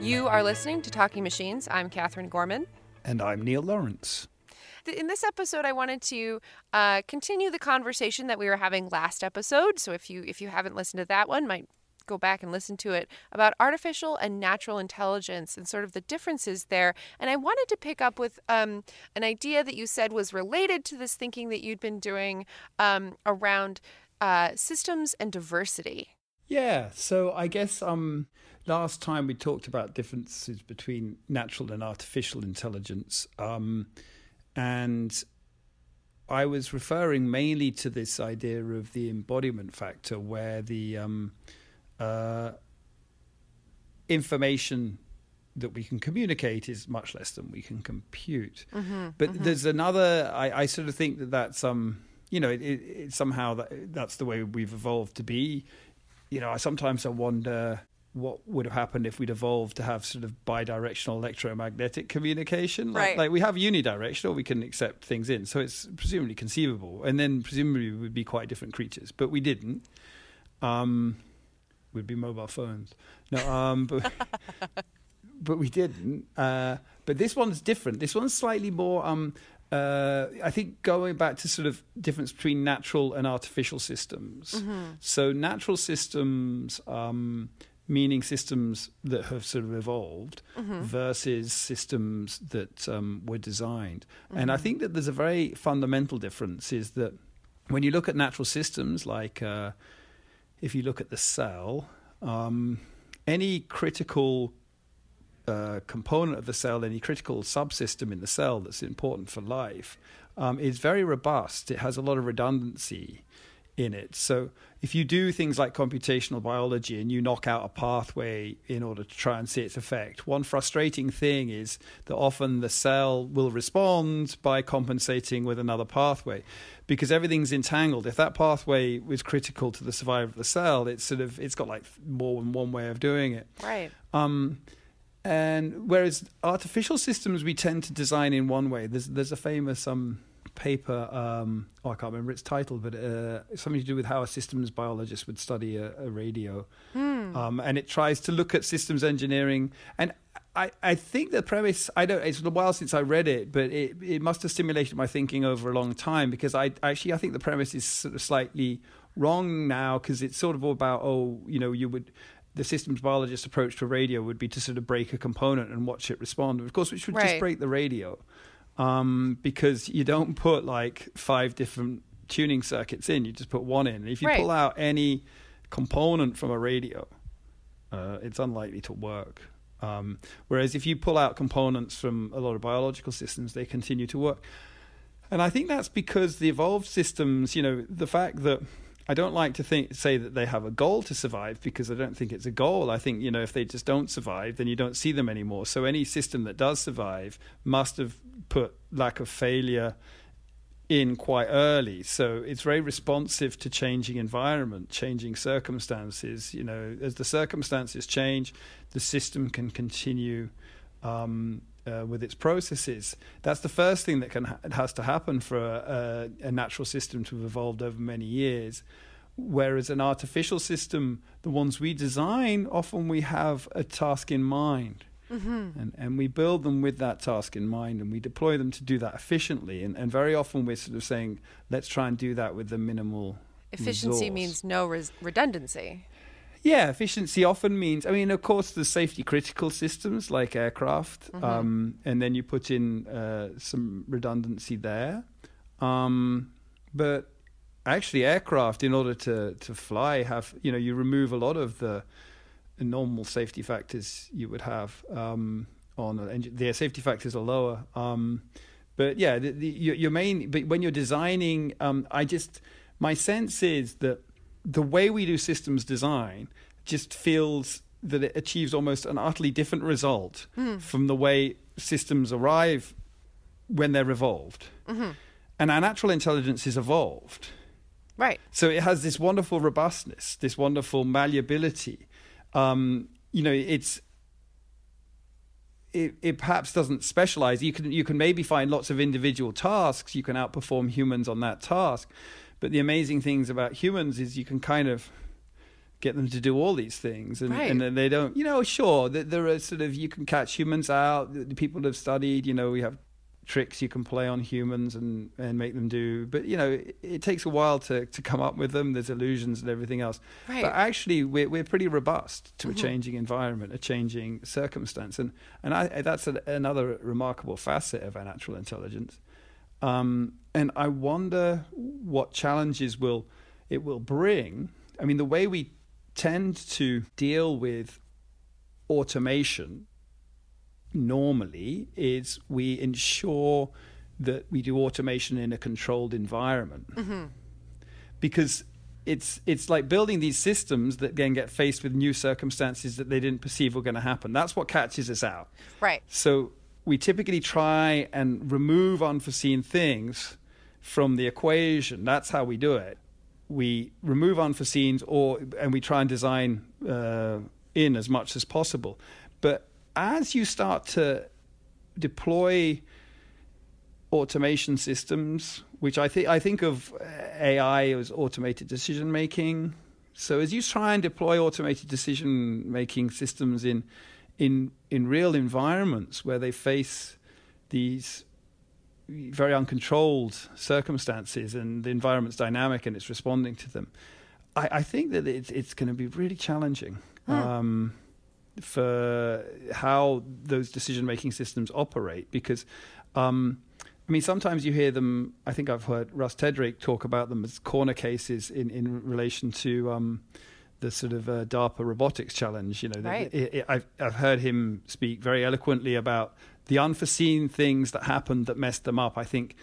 You are listening to Talking Machines. I'm Katherine Gorman. And I'm Neil Lawrence. In this episode, I wanted to uh, continue the conversation that we were having last episode. So if you if you haven't listened to that one, might go back and listen to it about artificial and natural intelligence and sort of the differences there. And I wanted to pick up with um, an idea that you said was related to this thinking that you'd been doing um, around uh, systems and diversity. Yeah, so I guess um, last time we talked about differences between natural and artificial intelligence, um, and I was referring mainly to this idea of the embodiment factor, where the um, uh, information that we can communicate is much less than we can compute. Mm-hmm, but mm-hmm. there's another. I, I, sort of think that that's um, you know, it, it, it somehow that, that's the way we've evolved to be. You know, I sometimes I wonder what would have happened if we'd evolved to have sort of bidirectional electromagnetic communication. Like, right. like we have unidirectional, we can accept things in, so it's presumably conceivable, and then presumably we would be quite different creatures, but we didn't. Um, we'd be mobile phones. No, um, but but we didn't. Uh, but this one's different. This one's slightly more. Um, uh, I think going back to sort of difference between natural and artificial systems. Mm-hmm. So natural systems, um, meaning systems that have sort of evolved, mm-hmm. versus systems that um, were designed. Mm-hmm. And I mm-hmm. think that there's a very fundamental difference. Is that when you look at natural systems, like uh, if you look at the cell, um, any critical uh, component of the cell, any critical subsystem in the cell that's important for life, um, is very robust. It has a lot of redundancy in it. So if you do things like computational biology and you knock out a pathway in order to try and see its effect, one frustrating thing is that often the cell will respond by compensating with another pathway because everything's entangled. If that pathway was critical to the survival of the cell, it's sort of it's got like more than one way of doing it. Right. Um, and whereas artificial systems we tend to design in one way. There's there's a famous um paper. Um, oh, I can't remember its title, but uh, something to do with how a systems biologist would study a, a radio, hmm. um, and it tries to look at systems engineering. And I, I think the premise. I don't. It's a while since I read it, but it it must have stimulated my thinking over a long time because I actually I think the premise is sort of slightly wrong now because it's sort of all about oh you know you would the systems biologist approach to a radio would be to sort of break a component and watch it respond. Of course, which would right. just break the radio um, because you don't put like five different tuning circuits in. You just put one in. And if you right. pull out any component from a radio, uh, it's unlikely to work. Um, whereas if you pull out components from a lot of biological systems, they continue to work. And I think that's because the evolved systems, you know, the fact that I don't like to think say that they have a goal to survive because I don't think it's a goal. I think you know if they just don't survive, then you don't see them anymore. So any system that does survive must have put lack of failure in quite early. So it's very responsive to changing environment, changing circumstances. You know, as the circumstances change, the system can continue um, uh, with its processes. That's the first thing that can ha- has to happen for a, a, a, natural system to have evolved over many years. Whereas an artificial system, the ones we design, often we have a task in mind. Mm-hmm. And, and we build them with that task in mind and we deploy them to do that efficiently. And, and very often we're sort of saying, let's try and do that with the minimal. Efficiency resource. means no res- redundancy. Yeah, efficiency often means. I mean, of course, there's safety critical systems like aircraft, mm-hmm. um, and then you put in uh, some redundancy there. Um, but actually, aircraft, in order to to fly, have you know you remove a lot of the normal safety factors you would have um, on an engine. The safety factors are lower. Um, but yeah, the, the, your, your, main. But when you're designing, um, I just my sense is that the way we do systems design just feels that it achieves almost an utterly different result mm. from the way systems arrive when they're evolved. Mm-hmm. And our natural intelligence is evolved. Right. So it has this wonderful robustness, this wonderful malleability. Um, you know, it's it, it perhaps doesn't specialize. You can you can maybe find lots of individual tasks. You can outperform humans on that task, but the amazing things about humans is you can kind of get them to do all these things and, Right. and they don't you know sure there are sort of you can catch humans out the people have studied you know we have tricks you can play on humans and and make them do but you know it, it takes a while to to come up with them there's illusions and everything else Right. but actually we're we're pretty robust to Mhm. a changing environment a changing circumstance and and I that's a, another remarkable facet of our natural intelligence um, and I wonder what challenges will it will bring. I mean, the way we tend to deal with automation normally is we ensure that we do automation in a controlled environment hmm because it's it's like building these systems that then get faced with new circumstances that they didn't perceive were going to happen. That's what catches us out. Right. So we typically try and remove unforeseen things from the equation. That's how we do it. We remove unforeseens, or and we try and design uh, in as much as possible. But as you start to deploy automation systems, which I think I think of uh, AI as automated decision making. So as you try and deploy automated decision making systems in in in real environments where they face these very uncontrolled circumstances and the environment's dynamic and it's responding to them, I, I think that it's it's going to be really challenging. Hmm. Um, for how those decision making systems operate because um, I mean, sometimes you hear them. I think I've heard Russ Tedrake talk about them as corner cases in, in relation to um, the sort of uh, DARPA robotics challenge. You know, the- Right. it- it- I've, I've heard him speak very eloquently about the unforeseen things that happened that messed them up. I think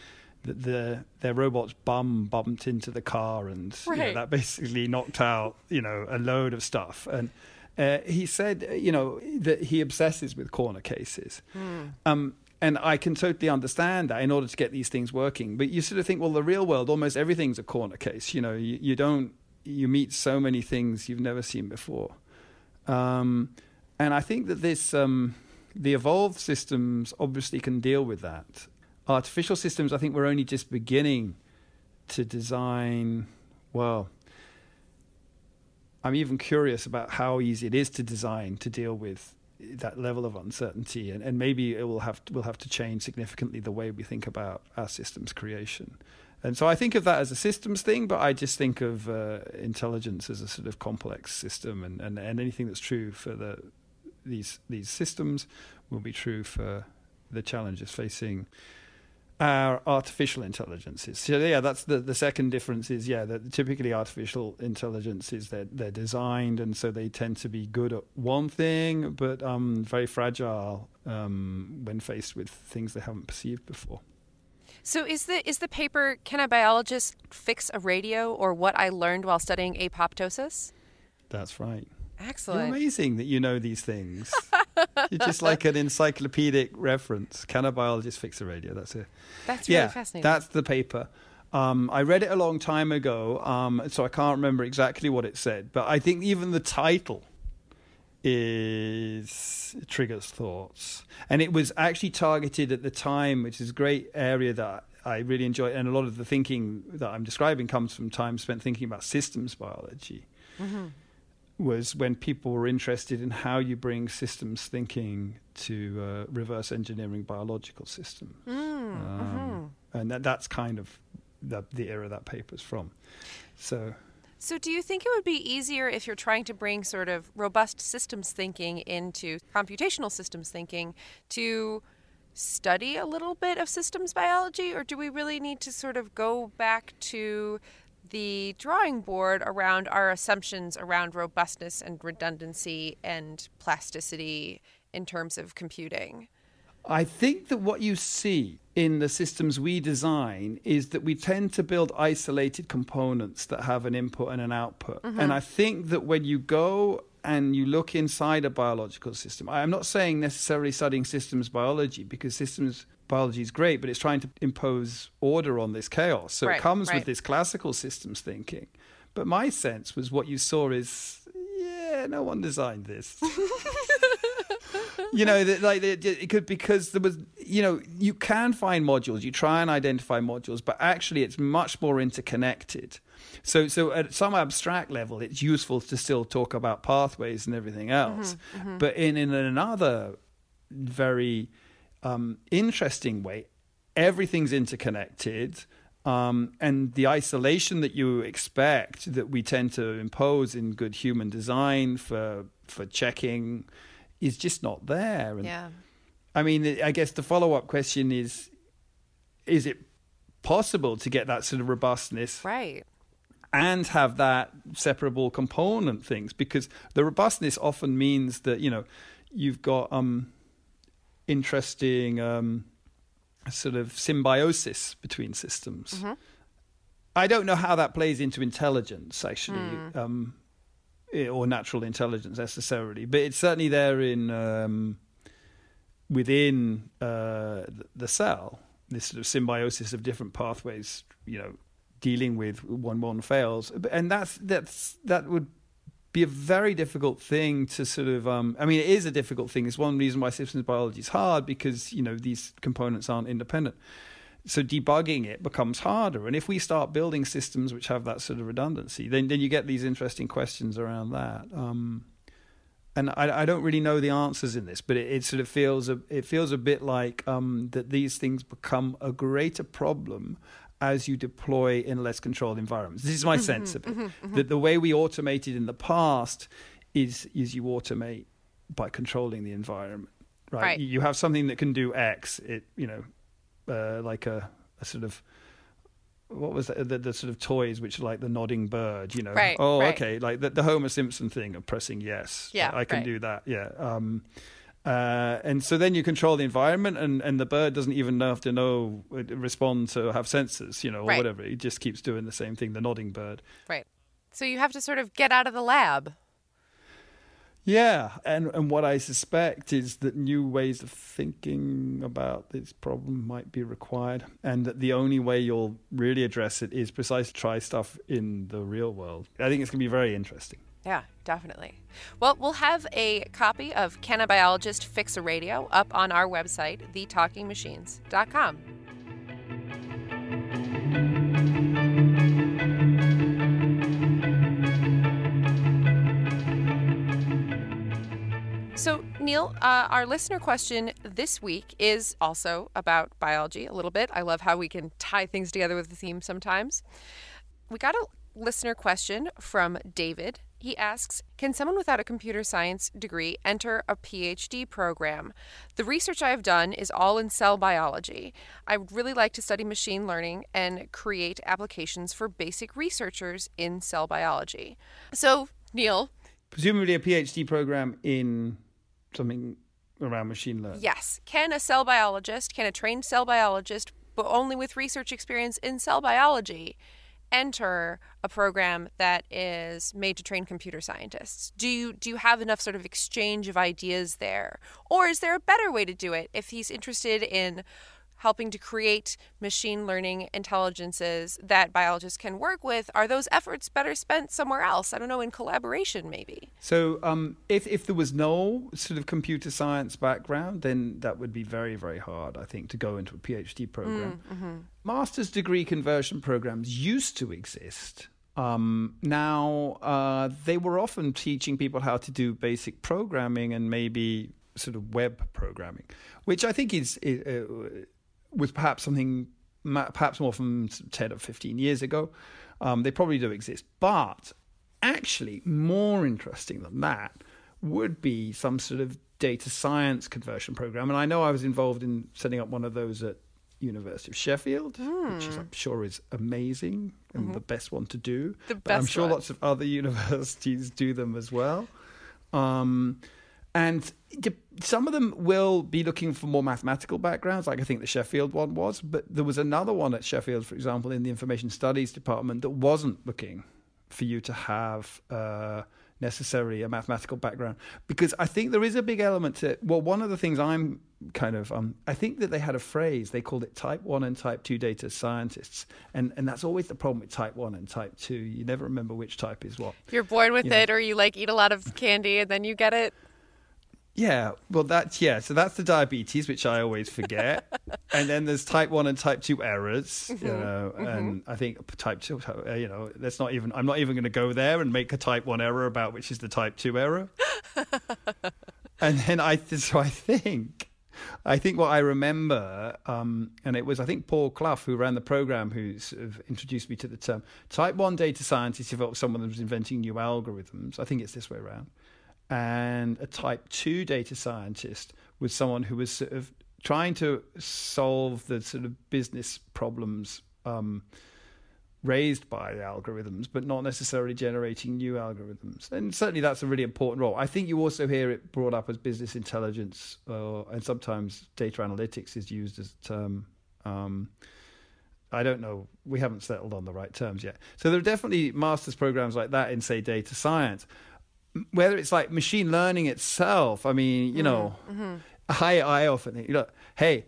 that the their robot's bum bumped into the car, and you know, that basically knocked out you know a load of stuff. And uh, he said, uh, you know, that he obsesses with corner cases. Hmm. Um, and I can totally understand that in order to get these things working. But you sort of think, well, the real world, almost everything's a corner case. You know, you, you don't, you meet so many things you've never seen before. Um, and I think that this, um, the evolved systems obviously can deal with that. Artificial systems, I think we're only just beginning to design, well, I'm even curious about how easy it is to design to deal with that level of uncertainty, and, and maybe it will have to, we'll have to change significantly the way we think about our systems creation. And so I think of that as a systems thing, but I just think of uh, intelligence as a sort of complex system, and, and, and anything that's true for the these these systems will be true for the challenges facing our artificial intelligences. So yeah, that's the the second difference is yeah that typically artificial intelligences they're they're designed and so they tend to be good at one thing but um very fragile um when faced with things they haven't perceived before. So is the is the paper can a biologist fix a radio or what I learned while studying apoptosis? That's right. You're Excellent. amazing that you know these things. You're just like an encyclopedic reference. Can a biologist fix a radio? That's it. That's really yeah, fascinating. that's the paper. Um, I read it a long time ago, um, so I can't remember exactly what it said. But I think even the title is triggers thoughts, and it was actually targeted at the time, which is a great area that I really enjoy. And a lot of the thinking that I'm describing comes from time spent thinking about systems biology Mhm. was when people were interested in how you bring systems thinking to uh, reverse engineering biological systems. Mm. Um, And that, that's kind of the, the era that paper's from. So, So, do you think it would be easier if you're trying to bring sort of robust systems thinking into computational systems thinking to study a little bit of systems biology, or do we really need to sort of go back to the drawing board around our assumptions around robustness and redundancy and plasticity in terms of computing? I think that what you see in the systems we design is that we tend to build isolated components that have an input and an output. Mm-hmm. And I think that when you go and you look inside a biological system, I'm not saying necessarily studying systems biology because systems biology is great, but it's trying to impose order on this chaos. So Right, it comes right. with this classical systems thinking. But my sense was what you saw is, yeah, no one designed this you know that like it, it could because there was you know, you can find modules. You try and identify modules, but actually, it's much more interconnected. So, so at some abstract level, it's useful to still talk about pathways and everything else. Mm-hmm, mm-hmm. But in in another very um, interesting way, everything's interconnected. Um, and the isolation that you expect that we tend to impose in good human design for for checking is just not there. And yeah. I mean, I guess the follow up question is: Is it possible to get that sort of robustness, right? And have that separable component things because the robustness often means that you know you've got um interesting um sort of symbiosis between systems. Mm-hmm. I don't know how that plays into intelligence, actually, mm. um, or natural intelligence necessarily, but it's certainly there in um, within uh, the cell. This sort of symbiosis of different pathways, you know, dealing with when one fails, and that's that's that would be a very difficult thing to sort of um, I mean it is a difficult thing. It's one reason why systems biology is hard because you know these components aren't independent. So debugging it becomes harder. And if we start building systems which have that sort of redundancy, then then you get these interesting questions around that. Um, and I, I, don't really know the answers in this, but it, it, sort of feels a, it feels a bit like um, that these things become a greater problem as you deploy in less controlled environments. This is my mm-hmm, sense of it. Mm-hmm, mm-hmm. That the way we automated in the past is is you automate by controlling the environment. Right. right. You have something that can do X. It you know, uh, like a, a sort of what was that, the, the, sort of toys which are like the nodding bird, you know? Right, oh, right. okay, like the, the Homer Simpson thing of pressing yes. Yeah, I can right. do that. Yeah. Um, uh, and so then you control the environment, and, and the bird doesn't even have to know, uh, respond to have senses you know, or whatever. It just keeps doing the same thing, the nodding bird. Right. So you have to sort of get out of the lab. Yeah, and and what I suspect is that new ways of thinking about this problem might be required, and that the only way you'll really address it is precisely try stuff in the real world. I think it's going to be very interesting. Yeah, definitely. Well, we'll have a copy of Can a Biologist Fix a Radio up on our website, thetalkingmachines.com. Neil, uh, our listener question this week is also about biology a little bit. I love how we can tie things together with the theme sometimes. We got a listener question from David. He asks Can someone without a computer science degree enter a PhD program? The research I have done is all in cell biology. I would really like to study machine learning and create applications for basic researchers in cell biology. So, Neil. Presumably a PhD program in something around machine learning. Yes. Can a cell biologist, can a trained cell biologist, but only with research experience in cell biology, enter a program that is made to train computer scientists? Do you do you have enough sort of exchange of ideas there? Or is there a better way to do it if he's interested in helping to create machine learning intelligences that biologists can work with, are those efforts better spent somewhere else? I don't know, in collaboration maybe. So, um, if if there was no sort of computer science background, then that would be very very hard, I think, to go into a PhD program. Mm, mm-hmm. Master's degree conversion programs used to exist. Um, now, uh, they were often teaching people how to do basic programming and maybe sort of web programming, which I think is, uh, was perhaps something perhaps more from 10 or 15 years ago. Um, they probably do exist. But actually, more interesting than that would be some sort of data science conversion program. And I know I was involved in setting up one of those at University of Sheffield, mm. which I'm sure is amazing and mm-hmm. the best one to do. The best I'm sure one. lots of other universities do them as well. Um, and some of them will be looking for more mathematical backgrounds, like I think the Sheffield one was. But there was another one at Sheffield, for example, in the information studies department that wasn't looking for you to have uh, necessarily a mathematical background. Because I think there is a big element to, well, one of the things I'm kind of, um, I think that they had a phrase, they called it type 1 and type 2 data scientists. And, and that's always the problem with type 1 and type 2. You never remember which type is what. You're born with you it, know. or you like eat a lot of candy and then you get it Yeah, well, that's yeah. So that's the diabetes, which I always forget, and then there's type one and type two errors. You Mm-hmm. know, and I think type two. uh, You know, that's not even. I'm not even going to go there and make a type one error about which is the type two error. and then I, so I think, I think what I remember, um, and it was I think Paul Clough who ran the program who sort of introduced me to the term type one data scientist. If was someone that was inventing new algorithms, I think it's this way around and a type 2 data scientist was someone who was sort of trying to solve the sort of business problems um, raised by the algorithms, but not necessarily generating new algorithms. And certainly that's a really important role. I think you also hear it brought up as business intelligence, uh, and sometimes data analytics is used as a term. Um, I don't know. We haven't settled on the right terms yet. So there are definitely master's programs like that in, say, data science whether it's like machine learning itself, I mean, you mm. know, mm-hmm. I I often think, know, hey,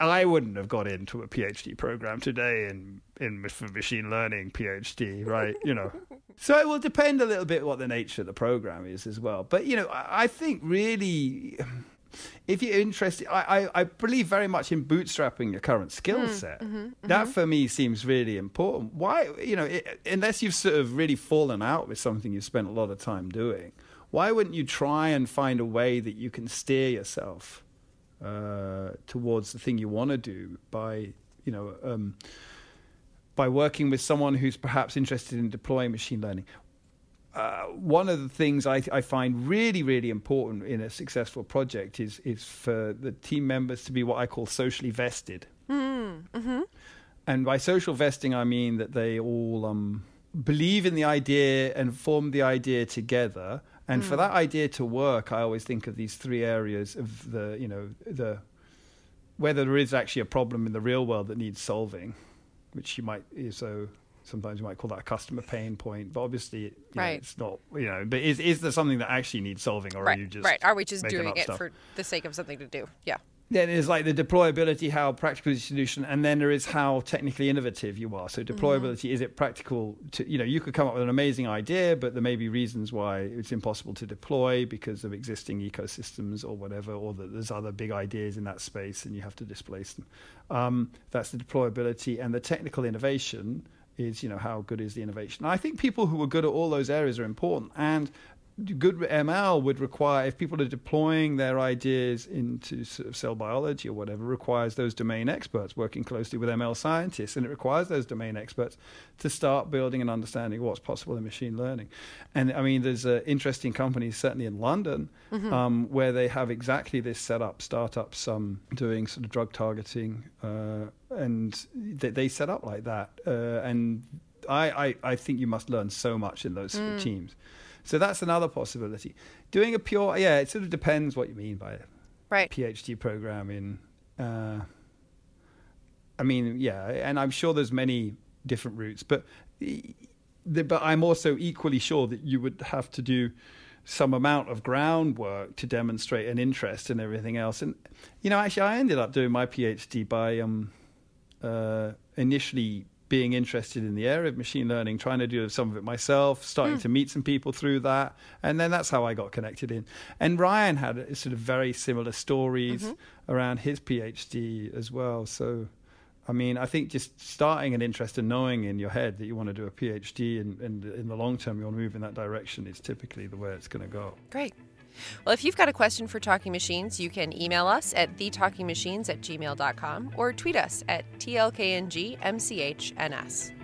I wouldn't have got into a PhD program today in in for machine learning PhD, right? You know, so it will depend a little bit what the nature of the program is as well. But you know, I, I think really. If you're interested, I, I, I believe very much in bootstrapping your current skill set. That for me seems really important. Why, you know, it, unless you've sort of really fallen out with something you've spent a lot of time doing, why wouldn't you try and find a way that you can steer yourself uh, towards the thing you want to do by, you know, um, by working with someone who's perhaps interested in deploying machine learning? Uh, one of the things I, I, find really, really important in a successful project is is for the team members to be what I call socially vested. Mm-hmm. And by social vesting, I mean that they all um, believe in the idea and form the idea together. And mm. for that idea to work, I always think of these three areas of the, you know, the whether there is actually a problem in the real world that needs solving, which you might so sometimes you might call that a customer pain point, but obviously you right. know, it's not. You know, but is is there something that actually needs solving, or right. are you just right? Are we just doing it stuff? for the sake of something to do? Yeah. Then there's like the deployability, how practical is the solution, and then there is how technically innovative you are. So deployability, mm-hmm. is it practical to you know, you could come up with an amazing idea, but there may be reasons why it's impossible to deploy because of existing ecosystems or whatever, or that there's other big ideas in that space and you have to displace them. Um, that's the deployability and the technical innovation is you know how good is the innovation. I think people who are good at all those areas are important and good ML would require if people are deploying their ideas into sort of cell biology or whatever requires those domain experts working closely with ML scientists and it requires those domain experts to start building and understanding what's possible in machine learning and I mean there's uh, interesting companies certainly in London mm-hmm. um, where they have exactly this set up startups um, doing sort of drug targeting uh, and they, they, set up like that uh, and I, I, I think you must learn so much in those mm. teams so that's another possibility. Doing a pure, yeah, it sort of depends what you mean by it. Right. PhD program in, uh, I mean, yeah, and I'm sure there's many different routes, but the, but I'm also equally sure that you would have to do some amount of groundwork to demonstrate an interest and everything else. And you know, actually, I ended up doing my PhD by um, uh, initially being interested in the area of machine learning, trying to do some of it myself, starting mm. to meet some people through that, and then that's how I got connected in. And Ryan had sort of very similar stories mm-hmm. around his PhD as well. So, I mean, I think just starting an interest and knowing in your head that you want to do a PhD and, and in the long term you want to move in that direction is typically the way it's going to go. Great. Well, if you've got a question for Talking Machines, you can email us at thetalkingmachines at gmail.com or tweet us at TLKNGMCHNS.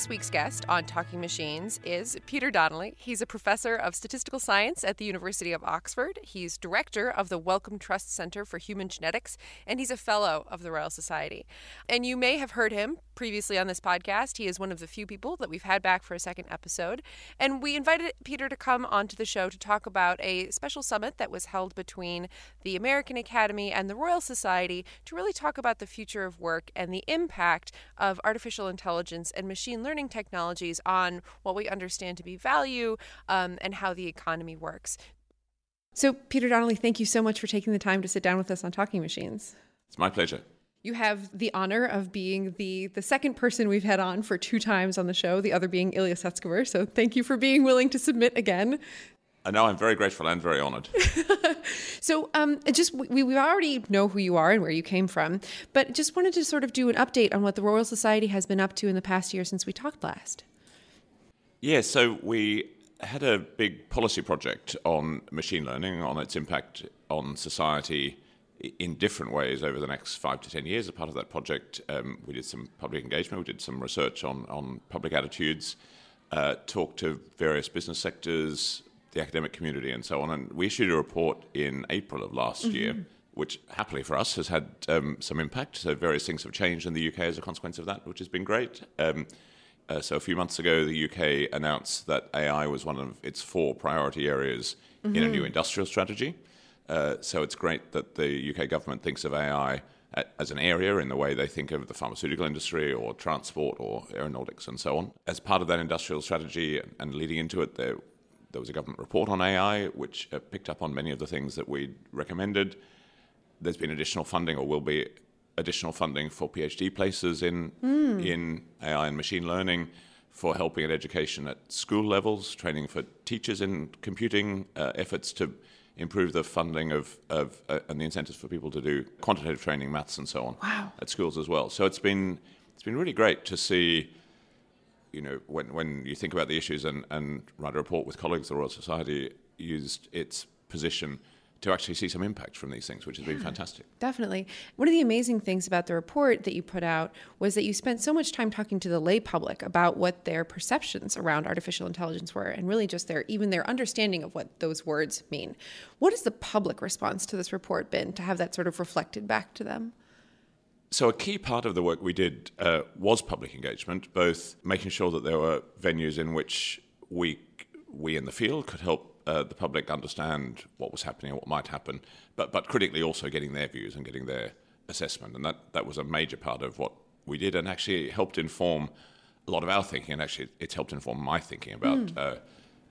This week's guest on Talking Machines is Peter Donnelly. He's a professor of statistical science at the University of Oxford. He's director of the Wellcome Trust Center for Human Genetics, and he's a fellow of the Royal Society. And you may have heard him previously on this podcast. He is one of the few people that we've had back for a second episode. And we invited Peter to come onto the show to talk about a special summit that was held between the American Academy and the Royal Society to really talk about the future of work and the impact of artificial intelligence and machine learning technologies on what we understand to be value um, and how the economy works. So, Peter Donnelly, thank you so much for taking the time to sit down with us on Talking Machines. It's my pleasure. You have the honor of being the the second person we've had on for two times on the show, the other being Ilya Sutskever. So thank you for being willing to submit again. I know I'm very grateful and very honored. so, um, just we, we already know who you are and where you came from, but just wanted to sort of do an update on what the Royal Society has been up to in the past year since we talked last. Yeah, so we had a big policy project on machine learning, on its impact on society in different ways over the next five to ten years. As part of that project, um, we did some public engagement, we did some research on, on public attitudes, uh, talked to various business sectors, the academic community, and so on. And we issued a report in April of last mm-hmm. year, which happily for us has had um, some impact. So various things have changed in the UK as a consequence of that, which has been great. Um, uh, so a few months ago, the UK announced that AI was one of its four priority areas mm-hmm. in a new mm-hmm. industrial strategy. Uh, so it's great that the UK government thinks of AI as an area in the way they think of the pharmaceutical industry or transport or aeronautics and so on. As part of that industrial strategy and leading into it, there, there was a government report on AI which uh, picked up on many of the things that we recommended. There's been additional funding or will be additional funding for PhD places in mm. in AI and machine learning, for helping at education at school levels, training for teachers in computing, uh, efforts to improve the funding of, of uh, and the incentives for people to do quantitative training, maths, and so on wow. at schools as well. So it's been it's been really great to see. You know, when when you think about the issues and and write a report with colleagues, the Royal Society used its position to actually see some impact from these things, which has yeah, been fantastic. Definitely. One of the amazing things about the report that you put out was that you spent so much time talking to the lay public about what their perceptions around artificial intelligence were and really just their even their understanding of what those words mean. What has the public response to this report been to have that sort of reflected back to them? So, a key part of the work we did uh, was public engagement, both making sure that there were venues in which we we in the field could help uh, the public understand what was happening and what might happen, but, but critically also getting their views and getting their assessment. And that, that was a major part of what we did and actually helped inform a lot of our thinking. And actually, it's helped inform my thinking about mm. uh,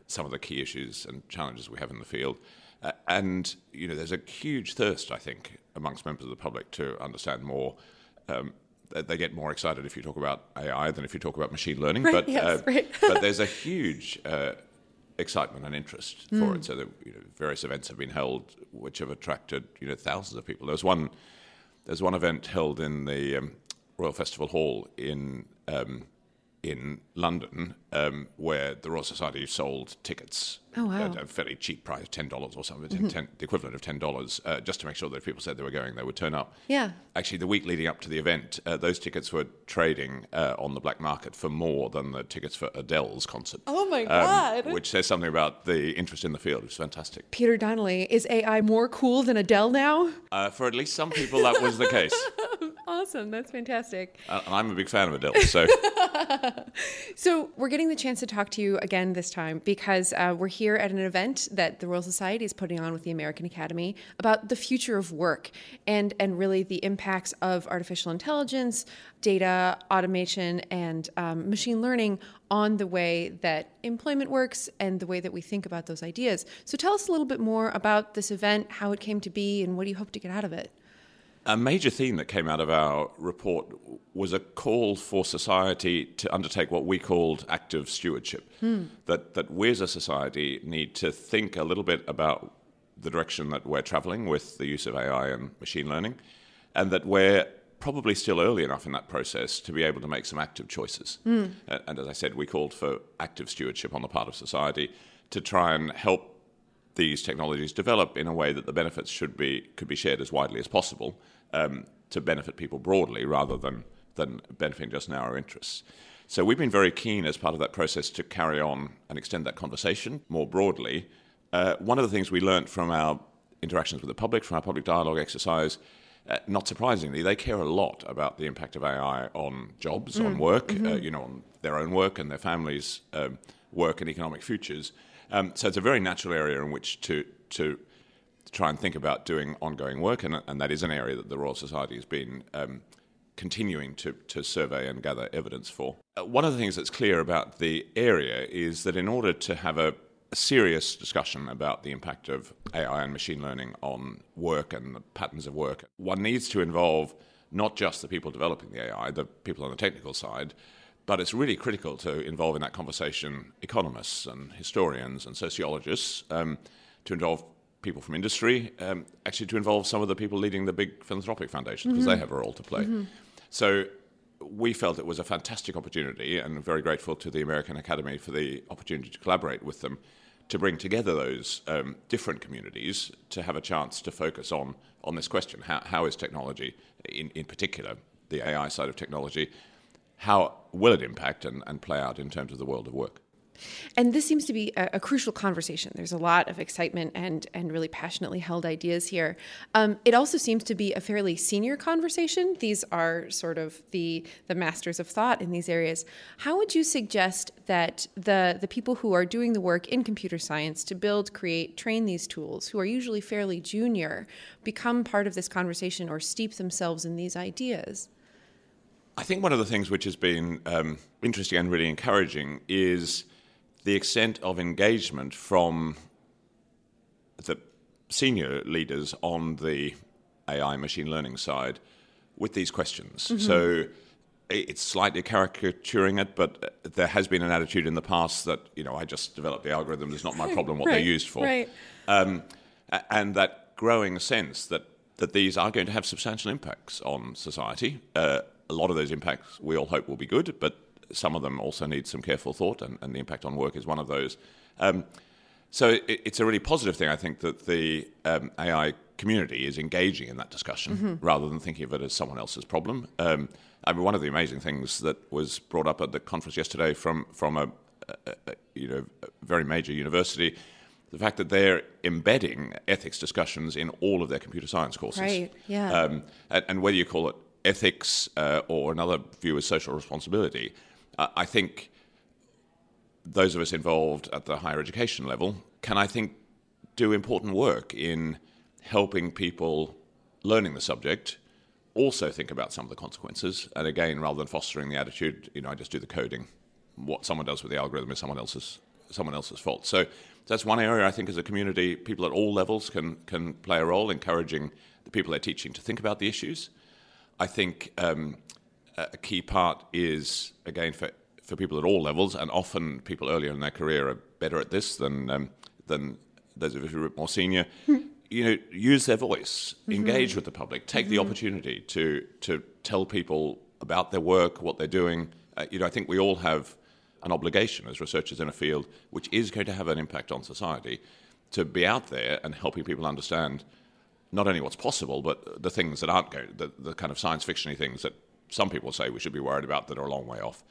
some of the key issues and challenges we have in the field. Uh, and, you know, there's a huge thirst, I think, amongst members of the public to understand more. Um, they get more excited if you talk about AI than if you talk about machine learning. Right, but, yes, uh, right. but there's a huge uh, excitement and interest mm. for it. Mm. So the, you know, various events have been held, which have attracted you know thousands of people. There's one there's one event held in the um, Royal Festival Hall in um, in London um, where the Royal Society sold tickets oh, wow. at a fairly cheap price, ten dollars or something, mm-hmm. 10, the equivalent of ten dollars, uh, just to make sure that if people said they were going, they would turn up. Yeah. Actually, the week leading up to the event, uh, those tickets were trading uh, on the black market for more than the tickets for Adele's concert. Oh my um, god! which says something about the interest in the field. It's fantastic. Peter Donnelly, is AI more cool than Adele now? Uh, for at least some people, that was the case. awesome! That's fantastic. And I'm a big fan of Adele, so. so we're getting the chance to talk to you again this time because uh, we're here at an event that the Royal Society is putting on with the American Academy about the future of work and and really the impacts of artificial intelligence, data, automation, and um, machine learning on the way that employment works and the way that we think about those ideas. So tell us a little bit more about this event, how it came to be, and what do you hope to get out of it? A major theme that came out of our report was a call for society to undertake what we called active stewardship. Hmm. That, that we as a society need to think a little bit about the direction that we're traveling with the use of AI and machine learning, and that we're probably still early enough in that process to be able to make some active choices. Mm. And as I said, we called for active stewardship on the part of society to try and help these technologies develop in a way that the benefits should be could be shared as widely as possible um, to benefit people broadly rather than than benefiting just narrow interests. So we've been very keen as part of that process to carry on and extend that conversation more broadly. Uh, one of the things we learned from our interactions with the public, from our public dialogue exercise, uh, not surprisingly, they care a lot about the impact of AI on jobs, mm. on work, mm-hmm. uh, you know, on their own work and their families' um, work and economic futures. Um, so it's a very natural area in which to to try and think about doing ongoing work, and, and that is an area that the Royal Society has been um, continuing to, to survey and gather evidence for. Uh, one of the things that's clear about the area is that in order to have a a serious discussion about the impact of AI and machine learning on work and the patterns of work. One needs to involve not just the people developing the AI, the people on the technical side, but it's really critical to involve in that conversation economists and historians and sociologists, um, to involve people from industry, um, actually to involve some of the people leading the big philanthropic foundations, because mm-hmm. they have a role to play. Mm-hmm. So we felt it was a fantastic opportunity and very grateful to the American Academy for the opportunity to collaborate with them to bring together those um, different communities to have a chance to focus on on this question: how, how is technology, in in particular, the AI side of technology, how will it impact and, and play out in terms of the world of work? And this seems to be a, a, crucial conversation. There's a lot of excitement and and really passionately held ideas here. Um, it also seems to be a fairly senior conversation. These are sort of the the masters of thought in these areas. How would you suggest that the the people who are doing the work in computer science to build, create, train these tools, who are usually fairly junior, become part of this conversation or steep themselves in these ideas? I think one of the things which has been um, interesting and really encouraging is the extent of engagement from the senior leaders on the AI machine learning side with these questions. Mm-hmm. So it's slightly caricaturing it, but there has been an attitude in the past that you know I just developed the algorithm. It's not my problem what right, they're used for, right. um, and that growing sense that that these are going to have substantial impacts on society. Uh, a lot of those impacts we all hope will be good, but some of them also need some careful thought, and, and the impact on work is one of those. Um, so it, it's a really positive thing, I think, that the um, AI community is engaging in that discussion mm-hmm. rather than thinking of it as someone else's problem. Um, I mean, one of the amazing things that was brought up at the conference yesterday from from a, a, a you know a very major university, the fact that they're embedding ethics discussions in all of their computer science courses. Right. Yeah. Um, and, and, whether you call it ethics uh, or another view as social responsibility, I think those of us involved at the higher education level can, I think, do important work in helping people learning the subject also think about some of the consequences. And again, rather than fostering the attitude, you know, I just do the coding. What someone does with the algorithm is someone else's someone else's fault. So that's one area I think as a community, people at all levels can can play a role, encouraging the people they're teaching to think about the issues. I think um, a key part is again for for people at all levels, and often people earlier in their career are better at this than um, than those of us who are more senior. you know, use their voice, mm-hmm. engage with the public, take mm-hmm. the opportunity to to tell people about their work, what they're doing. Uh, you know, I think we all have an obligation as researchers in a field which is going to have an impact on society to be out there and helping people understand not only what's possible, but the things that aren't going, the, the kind of science fictiony things that some people say we should be worried about that are a long way off.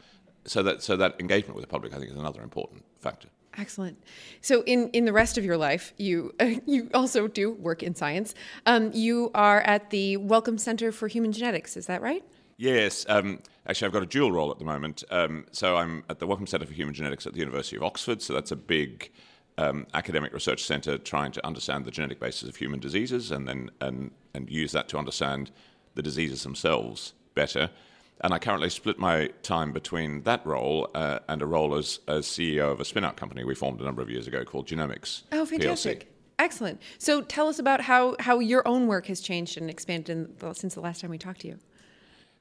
So that so that engagement with the public, I think, is another important factor. Excellent. So, in, in the rest of your life, you uh, you also do work in science. Um, you are at the Wellcome Center for Human Genetics. Is that right? Yes. Um, actually, I've got a dual role at the moment. Um, so, I'm at the Wellcome Center for Human Genetics at the University of Oxford. So, that's a big um, academic research center trying to understand the genetic basis of human diseases and then and and use that to understand the diseases themselves better. And I currently split my time between that role uh, and a role as, as CEO of a spin out company we formed a number of years ago called Genomics. Oh, fantastic. PLC. Excellent. So tell us about how, how your own work has changed and expanded the, since the last time we talked to you.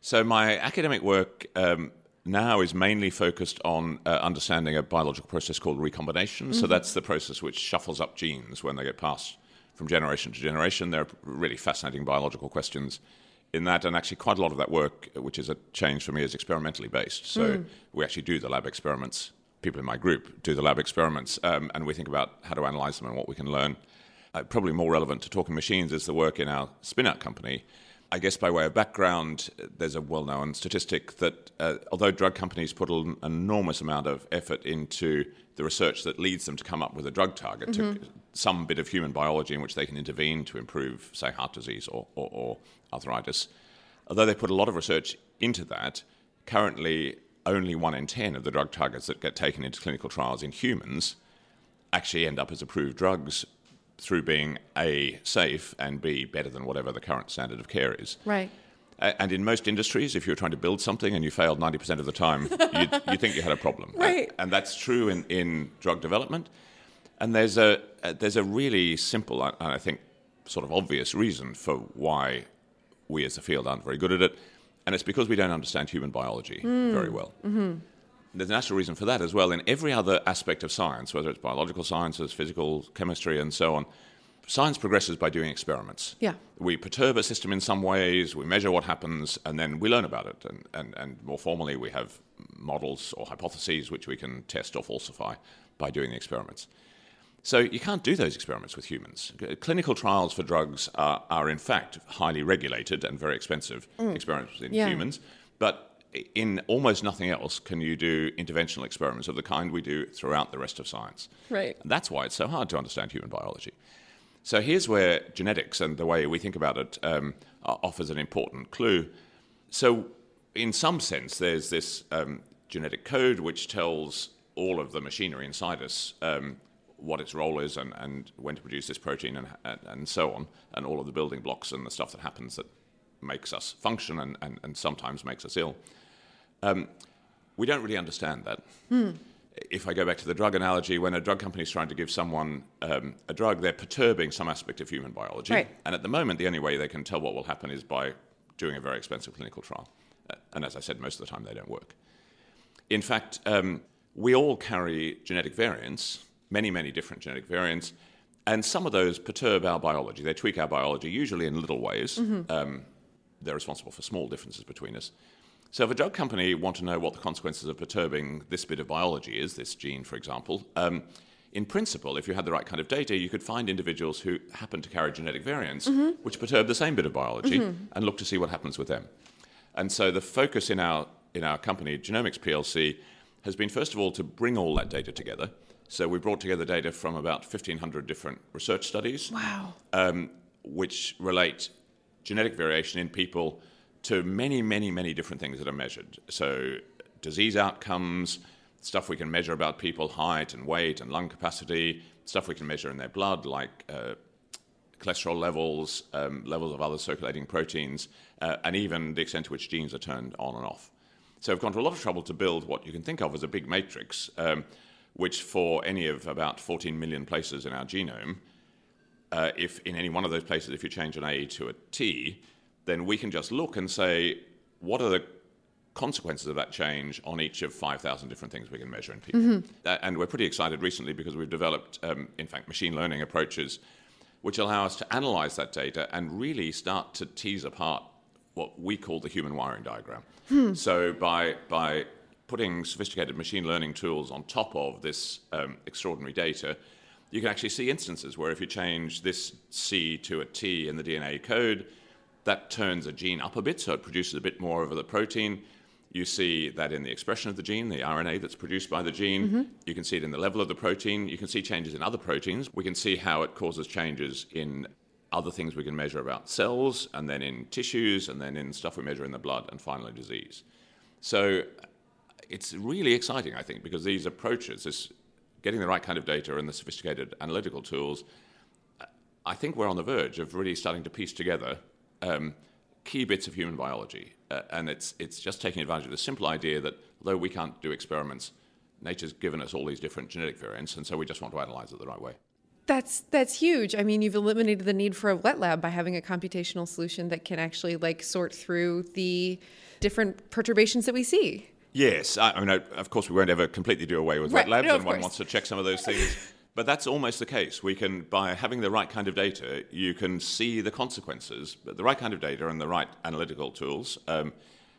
So, my academic work um, now is mainly focused on uh, understanding a biological process called recombination. Mm-hmm. So, that's the process which shuffles up genes when they get passed from generation to generation. They're really fascinating biological questions in that, and actually quite a lot of that work, which is a change for me, is experimentally based. So mm. we actually do the lab experiments. People in my group do the lab experiments, um, and we think about how to analyze them and what we can learn. Uh, probably more relevant to talking machines is the work in our spin-out company, I guess by way of background, there's a well known statistic that uh, although drug companies put an enormous amount of effort into the research that leads them to come up with a drug target, mm-hmm. to some bit of human biology in which they can intervene to improve, say, heart disease or, or, or arthritis, although they put a lot of research into that, currently only one in 10 of the drug targets that get taken into clinical trials in humans actually end up as approved drugs through being A, safe, and B, better than whatever the current standard of care is. Right. And in most industries, if you're trying to build something and you failed 90% of the time, you, you think you had a problem. Right. And, that's true in, in drug development. And there's a, there's a really simple and I think sort of obvious reason for why we as a field aren't very good at it. And it's because we don't understand human biology mm. very well. Mm-hmm. There's a natural reason for that as well. In every other aspect of science, whether it's biological sciences, physical, chemistry, and so on, science progresses by doing experiments. Yeah. We perturb a system in some ways, we measure what happens, and then we learn about it. And, and, and more formally, we have models or hypotheses which we can test or falsify by doing the experiments. So you can't do those experiments with humans. Clinical trials for drugs are, are in fact highly regulated and very expensive mm. experiments in yeah. humans, but in almost nothing else can you do interventional experiments of the kind we do throughout the rest of science. Right. And that's why it's so hard to understand human biology. So here's where genetics and the way we think about it um, offers an important clue. So, in some sense, there's this um, genetic code which tells all of the machinery inside us um, what its role is and, and when to produce this protein and, and, and, so on, and all of the building blocks and the stuff that happens that makes us function and, and, and sometimes makes us ill. Um, we don't really understand that. Hmm. If I go back to the drug analogy, when a drug company is trying to give someone um, a drug, they're perturbing some aspect of human biology. Right. And at the moment, the only way they can tell what will happen is by doing a very expensive clinical trial. Uh, and as I said, most of the time they don't work. In fact, um, we all carry genetic variants many, many different genetic variants. And some of those perturb our biology. They tweak our biology, usually in little ways. Mm-hmm. Um, they're responsible for small differences between us. So, if a drug company want to know what the consequences of perturbing this bit of biology is, this gene, for example, um, in principle, if you had the right kind of data, you could find individuals who happen to carry genetic variants mm-hmm. which perturb the same bit of biology mm-hmm. and look to see what happens with them. And so, the focus in our in our company, Genomics PLC, has been first of all to bring all that data together so we brought together data from about 1,500 different research studies. Wow. Um, which relate genetic variation in people to many, many, many different things that are measured. So disease outcomes, stuff we can measure about people, height and weight and lung capacity, stuff we can measure in their blood, like uh, cholesterol levels, um, levels of other circulating proteins, uh, and even the extent to which genes are turned on and off. So we've gone to a lot of trouble to build what you can think of as a big matrix. Um, which for any of about 14 million places in our genome, uh, if in any one of those places, if you change an A to a T, then we can just look and say, what are the consequences of that change on each of 5,000 different things we can measure in people? Mm-hmm. Uh, and we're pretty excited recently because we've developed, um, in fact, machine learning approaches which allow us to analyze that data and really start to tease apart what we call the human wiring diagram. Hmm. So by, by putting sophisticated machine learning tools on top of this um, extraordinary data, you can actually see instances where if you change this C to a T in the DNA code, that turns a gene up a bit, so it produces a bit more of the protein. You see that in the expression of the gene, the RNA that's produced by the gene. Mm-hmm. You can see it in the level of the protein. You can see changes in other proteins. We can see how it causes changes in other things we can measure about cells, and then in tissues, and then in stuff we measure in the blood, and finally disease. So it's really exciting, I think, because these approaches, this getting the right kind of data and the sophisticated analytical tools, I think we're on the verge of really starting to piece together um, key bits of human biology. Uh, and it's, it's just taking advantage of the simple idea that although we can't do experiments, nature's given us all these different genetic variants, and so we just want to analyze it the right way. That's that's huge. I mean, you've eliminated the need for a wet lab by having a computational solution that can actually like sort through the different perturbations that we see. Yes, I, mean, of course, we won't ever completely do away with right. wet labs, no, and one wants to check some of those things. but that's almost the case. We can, by having the right kind of data, you can see the consequences. But the right kind of data and the right analytical tools, um,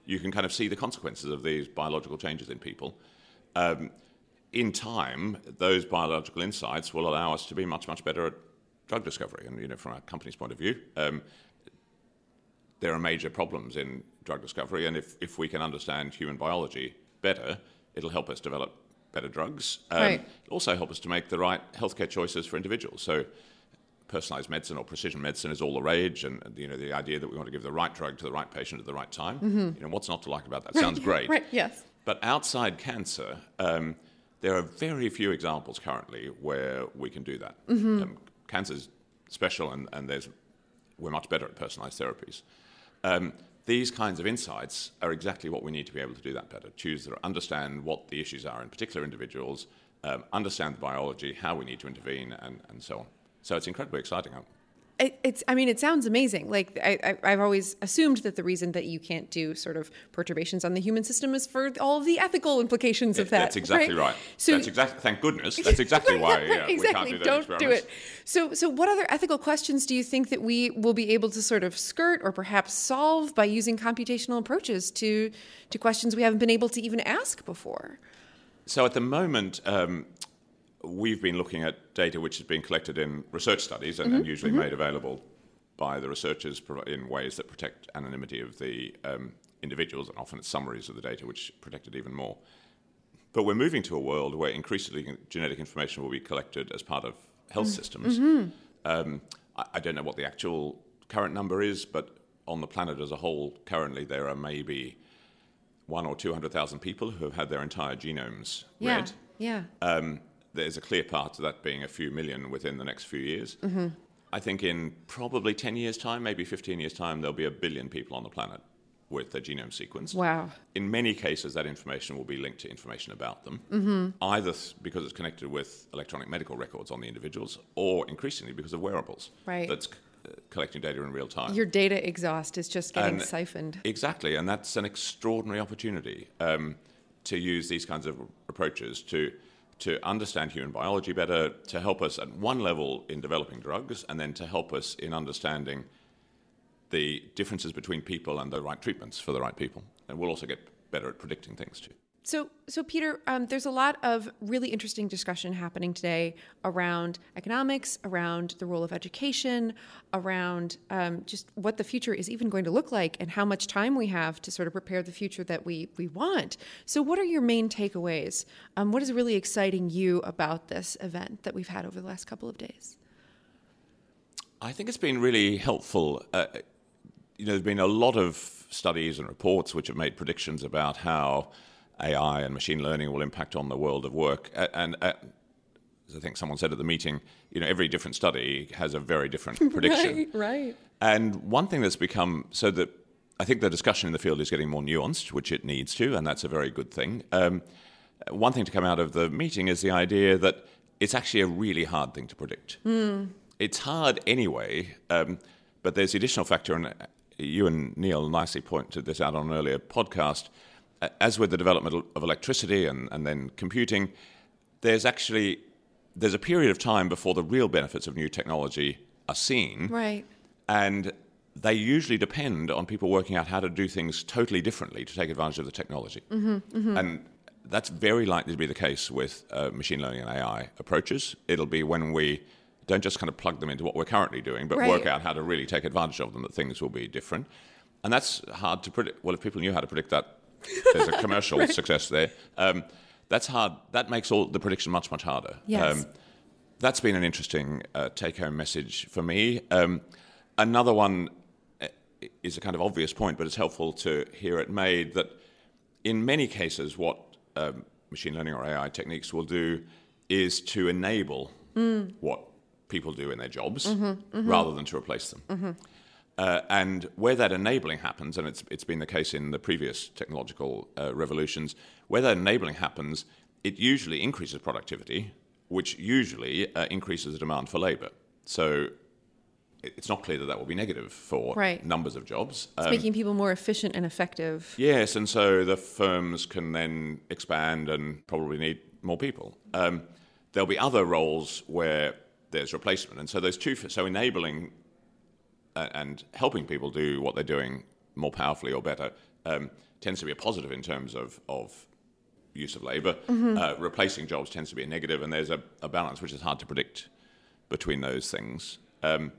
you can kind of see the consequences of these biological changes in people. Um, in time, those biological insights will allow us to be much, much better at drug discovery. And you know, from our company's point of view, um, there are major problems in drug discovery, and if, if we can understand human biology better, it'll help us develop better drugs. Um, Right. It'll also help us to make the right healthcare choices for individuals. So, personalized medicine or precision medicine is all the rage, and you know the idea that we want to give the right drug to the right patient at the right time. You know what's not to like about that? Sounds great. Mm-hmm. Right. Yes. But outside cancer, um, there are very few examples currently where we can do that. Mm-hmm. Um, cancer's special, and, and there's, we're much better at personalized therapies. Um, these kinds of insights are exactly what we need to be able to do that better. Choose, to understand what the issues are in particular individuals, um, understand the biology, how we need to intervene, and, and so on. So it's incredibly exciting. It, it's. I mean, it sounds amazing. Like I, I, I've always assumed that the reason that you can't do sort of perturbations on the human system is for all of the ethical implications of that. That's exactly right. So That's exactly. Thank goodness. That's exactly Right, why yeah, exactly. we can't do those do it. So, so what other ethical questions do you think that we will be able to sort of skirt or perhaps solve by using computational approaches to to questions we haven't been able to even ask before? So at the moment, um, we've been looking at data which has been collected in research studies and, and usually made available by the researchers in ways that protect anonymity of the um, individuals, and often summaries of the data which protect it even more. But we're moving to a world where increasingly genetic information will be collected as part of health systems. Um, I, I don't know what the actual current number is, but on the planet as a whole, currently there are maybe one or two hundred thousand people who have had their entire genomes read. Yeah. Um, there's a clear path to that being a few million within the next few years. Mm-hmm. I think in probably 10 years' time, maybe 15 years' time, there'll be a billion people on the planet with their genome sequenced. Wow. In many cases, that information will be linked to information about them, Mm-hmm. either because it's connected with electronic medical records on the individuals, or increasingly because of wearables Right. that's uh, collecting data in real time. Your data exhaust is just getting And- siphoned. Exactly, and that's an extraordinary opportunity um, to use these kinds of approaches to to understand human biology better, to help us at one level in developing drugs, and then to help us in understanding the differences between people and the right treatments for the right people. And we'll also get better at predicting things too. So, so Peter, um, there's a lot of really interesting discussion happening today around economics, around the role of education, around um, just what the future is even going to look like, and how much time we have to sort of prepare the future that we we want. So, what are your main takeaways? Um, what is really exciting you about this event that we've had over the last couple of days? I think it's been really helpful. Uh, you know, there's been a lot of studies and reports which have made predictions about how AI and machine learning will impact on the world of work. And uh, as I think someone said at the meeting, you know, every different study has a very different prediction. right. right. And one thing that's become so that I think the discussion in the field is getting more nuanced, which it needs to, and that's a very good thing. Um, one thing to come out of the meeting is the idea that it's actually a really hard thing to predict. It's hard anyway, um, but there's the additional factor, and you and Neil nicely pointed this out on an earlier podcast. As with the development of electricity and, and then computing, there's actually there's a period of time before the real benefits of new technology are seen Right. and they usually depend on people working out how to do things totally differently to take advantage of the technology. And that's very likely to be the case with uh, machine learning and AI approaches. It'll be when we don't just kind of plug them into what we're currently doing, but Right. work out how to really take advantage of them that things will be different. And that's hard to predict. Well, if people knew how to predict that, there's a commercial success there. Um, that's hard. That makes all the prediction much, much harder. Um, Yes. that's been an interesting uh, take-home message for me. Um, another one uh, is a kind of obvious point, but it's helpful to hear it made that in many cases, what um, machine learning or AI techniques will do is to enable what people do in their jobs rather than to replace them. Uh, and where that enabling happens, and it's, it's been the case in the previous technological uh, revolutions, where that enabling happens, it usually increases productivity, which usually uh, increases the demand for labor. So it's not clear that that will be negative for Right. numbers of jobs. It's Um, making people more efficient and effective. Yes, and so the firms can then expand and probably need more people. Um, there'll be other roles where there's replacement, and so those two. So enabling and helping people do what they're doing more powerfully or better um, tends to be a positive in terms of of use of labor. Uh, replacing jobs tends to be a negative, and there's a, a balance which is hard to predict between those things. Um,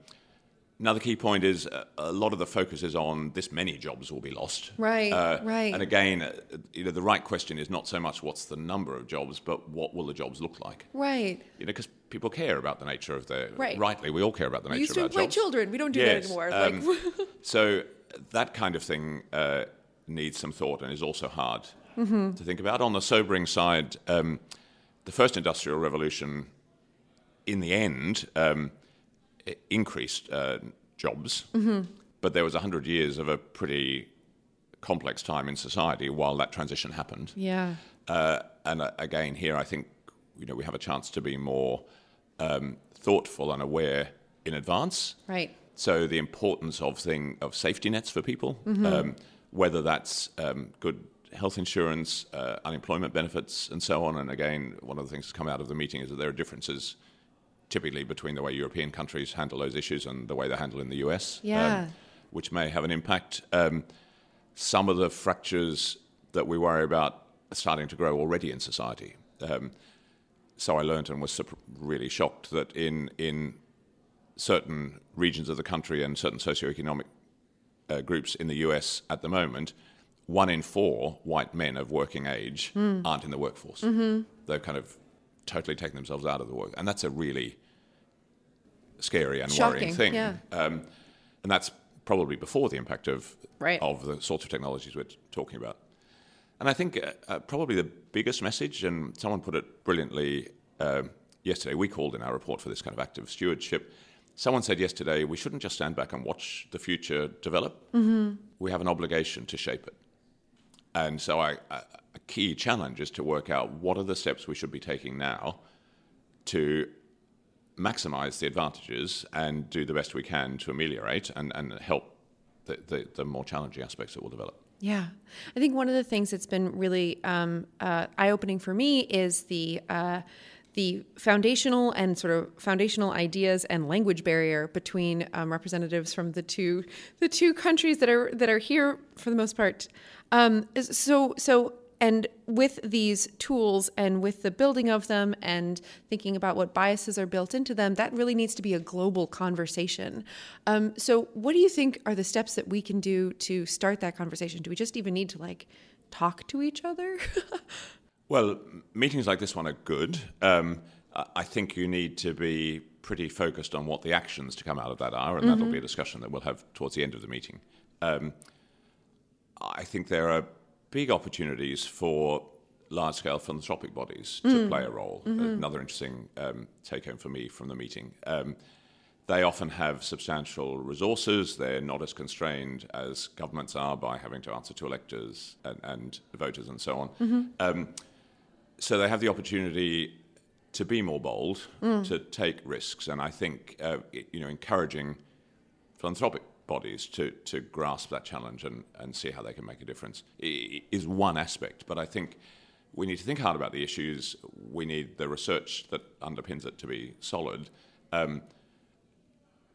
Another key point is uh, a lot of the focus is on this many jobs will be lost. Right, Uh, right. And again, uh, you know, the right question is not so much what's the number of jobs, but what will the jobs look like? Right. You know, because people care about the nature of their. Right. Rightly, we all care about the We nature used to of our employ children. We don't do Yes, that anymore. um, like, So that kind of thing uh, needs some thought and is also hard Mm-hmm. to think about. On the sobering side, um, the first industrial revolution, in the end, um, increased uh, jobs, Mm-hmm. but there was hundred years of a pretty complex time in society while that transition happened. yeah. Uh, and uh, again, here I think you know we have a chance to be more um, thoughtful and aware in advance. Right. So the importance of thing of safety nets for people, um, whether that's um, good health insurance, uh, unemployment benefits, and so on. And again, one of the things that's come out of the meeting is that there are differences typically between the way European countries handle those issues and the way they handle in the US, Yeah. which may have an impact. Um, some of the fractures that we worry about are starting to grow already in society. Um, so I learned and was really shocked that in in certain regions of the country and certain socioeconomic uh, groups in the US at the moment, one in four white men of working age aren't in the workforce. They've kind of totally taken themselves out of the work, and that's a really scary and Shocking, worrying thing. yeah. Um, and that's probably before the impact of Right. of the sorts of technologies we're talking about. And I think uh, uh, probably the biggest message, and someone put it brilliantly um yesterday, we called in our report for this kind of active stewardship. Someone said yesterday, we shouldn't just stand back and watch the future develop. We have an obligation to shape it. And so I, a key challenge is to work out what are the steps we should be taking now to maximize the advantages and do the best we can to ameliorate and, and help the, the, the more challenging aspects that will develop. Yeah. I think one of the things that's been really um, uh, eye opening for me is the. Uh, the foundational and sort of foundational ideas and language barrier between um, representatives from the two the two countries that are that are here for the most part. Um, so so and with these tools and with the building of them and thinking about what biases are built into them, that really needs to be a global conversation. Um, so, what do you think are the steps that we can do to start that conversation? Do we just even need to like talk to each other? Well, meetings like this one are good. Um, I think you need to be pretty focused on what the actions to come out of that are, and that'll be a discussion that we'll have towards the end of the meeting. Um, I think there are big opportunities for large scale philanthropic bodies to play a role. Another interesting um, take home for me from the meeting. Um, they often have substantial resources. They're not as constrained as governments are by having to answer to electors and, and voters and so on. Um, so they have the opportunity to be more bold, to take risks, and I think uh, you know encouraging philanthropic bodies to, to grasp that challenge and, and see how they can make a difference is one aspect. But I think we need to think hard about the issues. We need the research that underpins it to be solid. Um,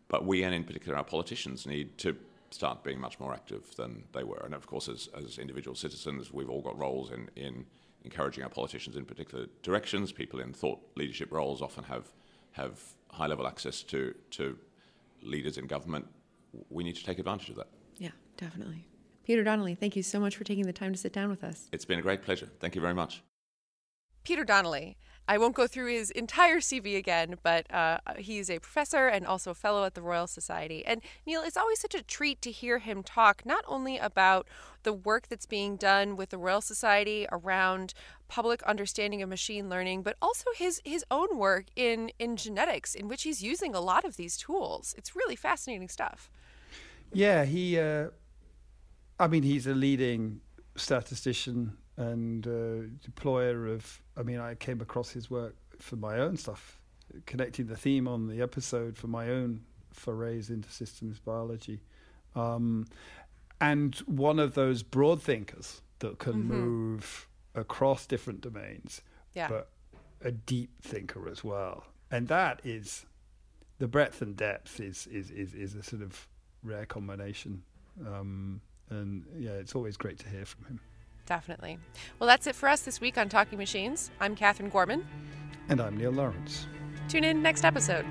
but we, and in particular our politicians, need to start being much more active than they were. And of course, as, as individual citizens, we've all got roles in, in encouraging our politicians in particular directions. People in thought leadership roles often have, have high level access to, to leaders in government. We need to take advantage of that. yeah, definitely. Peter Donnelly, thank you so much for taking the time to sit down with us. It's been a great pleasure. Thank you very much. Peter Donnelly. I won't go through his entire CV again, but uh, he's a professor and also a fellow at the Royal Society. And Neil, it's always such a treat to hear him talk not only about the work that's being done with the Royal Society around public understanding of machine learning, but also his his own work in in genetics, in which he's using a lot of these tools. It's really fascinating stuff. Yeah, he. Uh, I mean, he's a leading statistician and uh, deployer of. I mean, I came across his work for my own stuff, connecting the theme on the episode for my own forays into systems biology, um, and one of those broad thinkers that can move across different domains, Yeah. but a deep thinker as well, and that is the breadth and depth is is is, is a sort of rare combination. Um, and yeah, it's always great to hear from him. Definitely. Well, that's it for us this week on Talking Machines. I'm Katherine Gorman. And I'm Neil Lawrence. Tune in next episode.